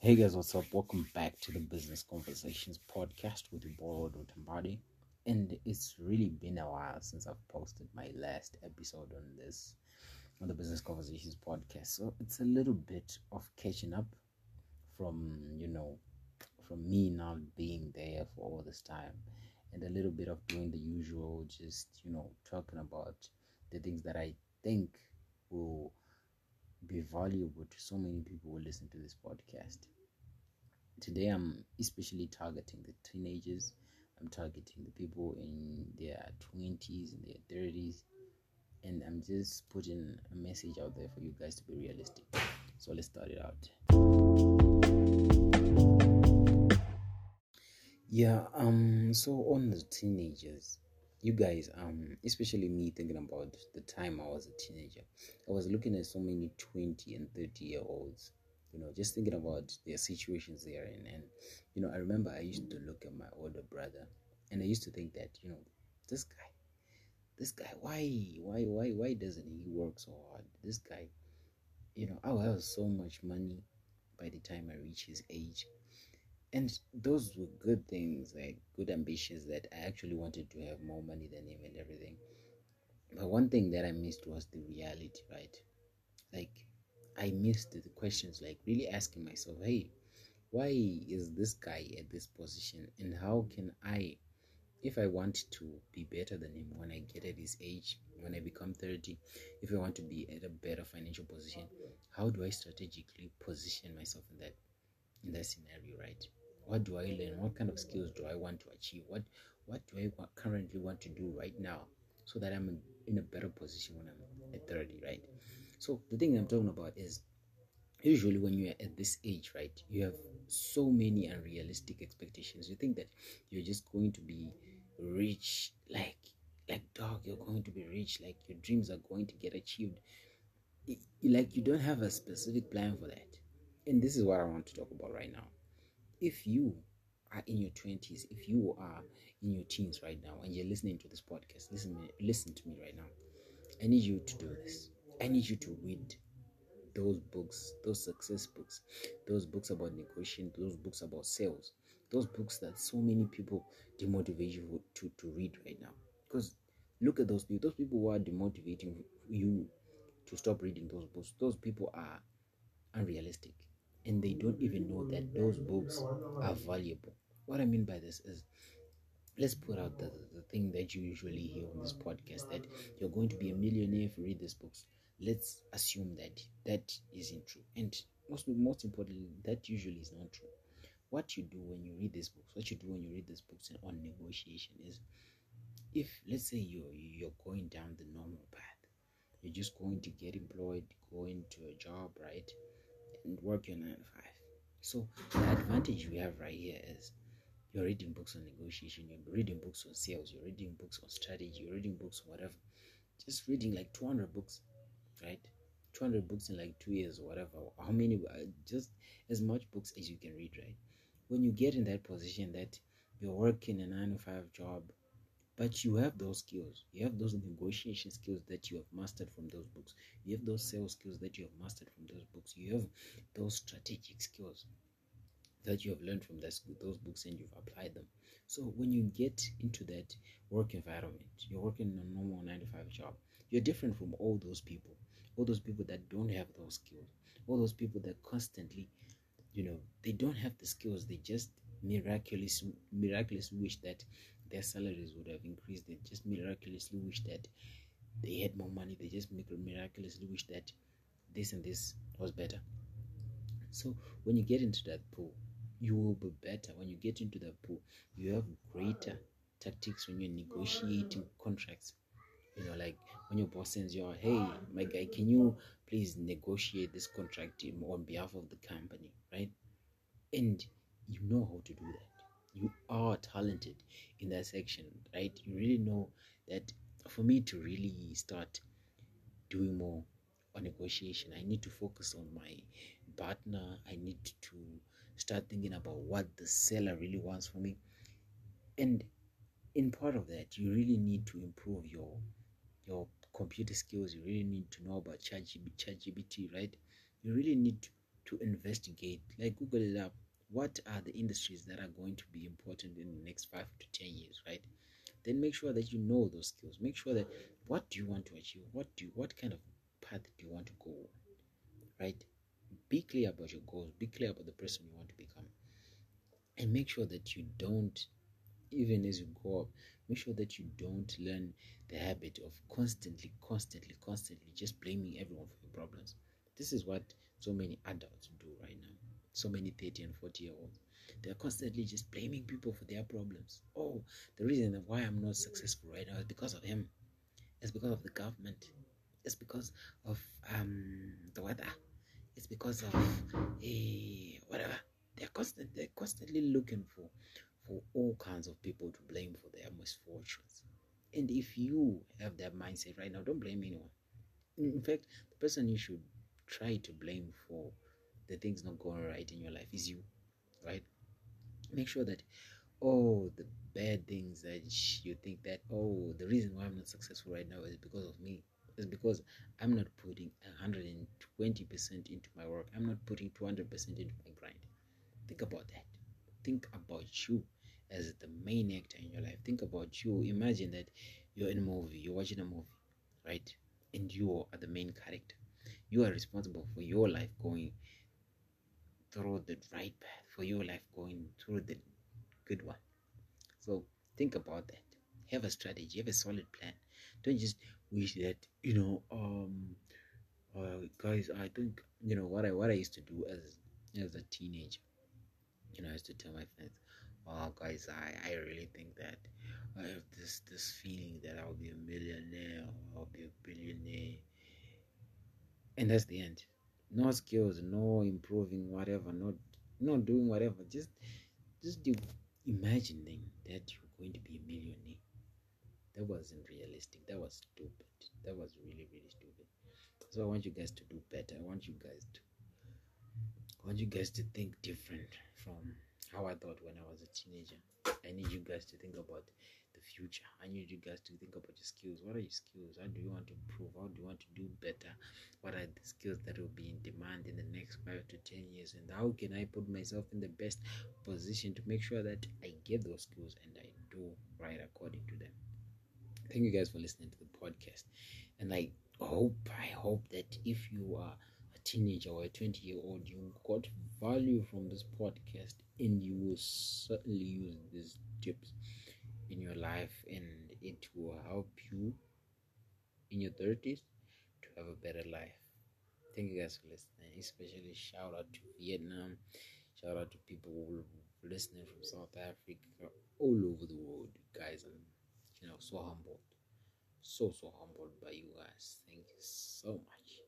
Hey guys, what's up? Welcome back to the Business Conversations podcast with your boy Rotambadi. And it's really been a while since I've posted my last episode on this on the Business Conversations podcast. So it's a little bit of catching up from, you know, from me not being there for all this time and a little bit of doing the usual, just, you know, talking about the things that I think will be valuable to so many people who listen to this podcast. Today, I'm especially targeting the teenagers. I'm targeting the people in their 20s and their 30s. And I'm just putting a message out there for you guys to be realistic. So let's start it out. Yeah, um, so on the teenagers, you guys um especially me thinking about the time i was a teenager i was looking at so many 20 and 30 year olds you know just thinking about their situations they're in. And you know i remember i used to look at my older brother and i used to think that you know this guy this guy why why why why doesn't he work so hard? This guy you know i'll have so much money by the time i reach his age and those were good things like good ambitions that i actually wanted to have more money than him and everything. But one thing that i missed was the reality right? Like i missed the questions like really asking myself hey why is this guy at this position? And how can i if i want to be better than him when i get at his age when i become 30 if i want to be at a better financial position how do i strategically position myself in that in that scenario right what do i learn? What kind of skills do i want to achieve? What what do i currently want to do right now so that i'm in a better position when i'm at 30 right? So the thing i'm talking about is usually when you're at this age right you have so many unrealistic expectations. You think that you're just going to be rich like like dog you're going to be rich like your dreams are going to get achieved. Like you don't have a specific plan for that. And this is what i want to talk about right now if you are in your 20s if you are in your teens right now and you're listening to this podcast listen listen to me right now. I need you to do this. I need you to read those books those success books those books about negotiation those books about sales those books that so many people demotivate you to, to read right now. Because look at those people those people who are demotivating you to stop reading those books those people are unrealistic and they don't even know that those books are valuable. What I mean by this is let's put out the, the thing that you usually hear on this podcast that you're going to be a millionaire if you read these books. Let's assume that that isn't true. And most, most importantly, that usually is not true. What you do when you read these books, what you do when you read these books on negotiation is if let's say you're you're going down the normal path, you're just going to get employed, go into a job, right? And work your nine to five. So the advantage we have right here is you're reading books on negotiation, you're reading books on sales, you're reading books on strategy, you're reading books on whatever. Just reading like 200 books, right? 200 books in like two years or whatever. How many? Uh, just as much books as you can read, right? When you get in that position that you're working a nine to five job, but you have those skills. You have those negotiation skills that you have mastered from those books. You have those sales skills that you have mastered from those books. You have those strategic skills that you have learned from those, those books and you've applied them. So when you get into that work environment you're working in a normal 9 to 5 job you're different from all those people. All those people that don't have those skills. All those people that constantly you know they don't have the skills. They just miraculously miraculously wish that their salaries would have increased. They just miraculously wish that they had more money. They just miraculously wish that this and this was better. So when you get into that pool, you will be better. When you get into that pool, you have greater tactics when you're negotiating contracts. You know, like when your boss sends you, hey, my guy, can you please negotiate this contract on behalf of the company, right? And you know how to do that you are talented in that section, right? You really know that for me to really start doing more on negotiation, I need to focus on my partner. I need to start thinking about what the seller really wants from me. And in part of that, you really need to improve your your computer skills. You really need to know about ChatGPT, right? You really need to, to investigate, like Google it up. What are the industries that are going to be important in the next five to ten years, right? Then make sure that you know those skills. Make sure that what do you want to achieve? What do you, what kind of path do you want to go right? Be clear about your goals. Be clear about the person you want to become, and make sure that you don't, even as you grow up, make sure that you don't learn the habit of constantly, constantly, constantly just blaming everyone for your problems. This is what so many adults do right now. So many 30 and 40 year olds. They're constantly just blaming people for their problems. Oh, the reason why I'm not successful right now is because of him. It's because of the government. It's because of um, the weather. It's because of uh, whatever. They're constant. They're constantly looking for for all kinds of people to blame for their misfortunes. And if you have that mindset right now, don't blame anyone. In fact, the person you should try to blame for the things not going right in your life is you, right? Make sure that oh the bad things that you think that oh the reason why I'm not successful right now is because of me is because I'm not putting 120% into my work. I'm not putting 200% into my grind. Think about that. Think about you as the main actor in your life. Think about you. Imagine that you're in a movie, you're watching a movie, right? And you are the main character. You are responsible for your life going through the right path, for your life going through the good one. So think about that. Have a strategy, have a solid plan. Don't just wish that, you know, um uh, guys, I think you know what I what I used to do as as a teenager. You know, I used to tell my friends, "Oh, guys, I I really think that I have this this feeling that I'll be a millionaire, I'll be a billionaire," and that's the end. No skills, no improving, whatever, not not doing whatever. Just just imagining that you're going to be a millionaire. That wasn't realistic. That was stupid. That was really really stupid. So I want you guys to do better. I want you guys to I want you guys to think different from how I thought when I was a teenager. I need you guys to think about the future. I need you guys to think about your skills. What are your skills? How do you want to improve? How do you want to do better? What are the skills that will be in demand in the next five to ten years? And how can I put myself in the best position to make sure that I get those skills and I do right according to them? Thank you guys for listening to the podcast. And I hope, I hope that if you are a teenager or a 20 year old, you got value from this podcast and you will certainly use these tips in your life and it will help you in your 30s to have a better life. Thank you guys for listening. Especially shout out to Vietnam, shout out to people listening from South Africa, all over the world, guys. I'm you know so humbled, so so humbled by you guys. Thank you so much.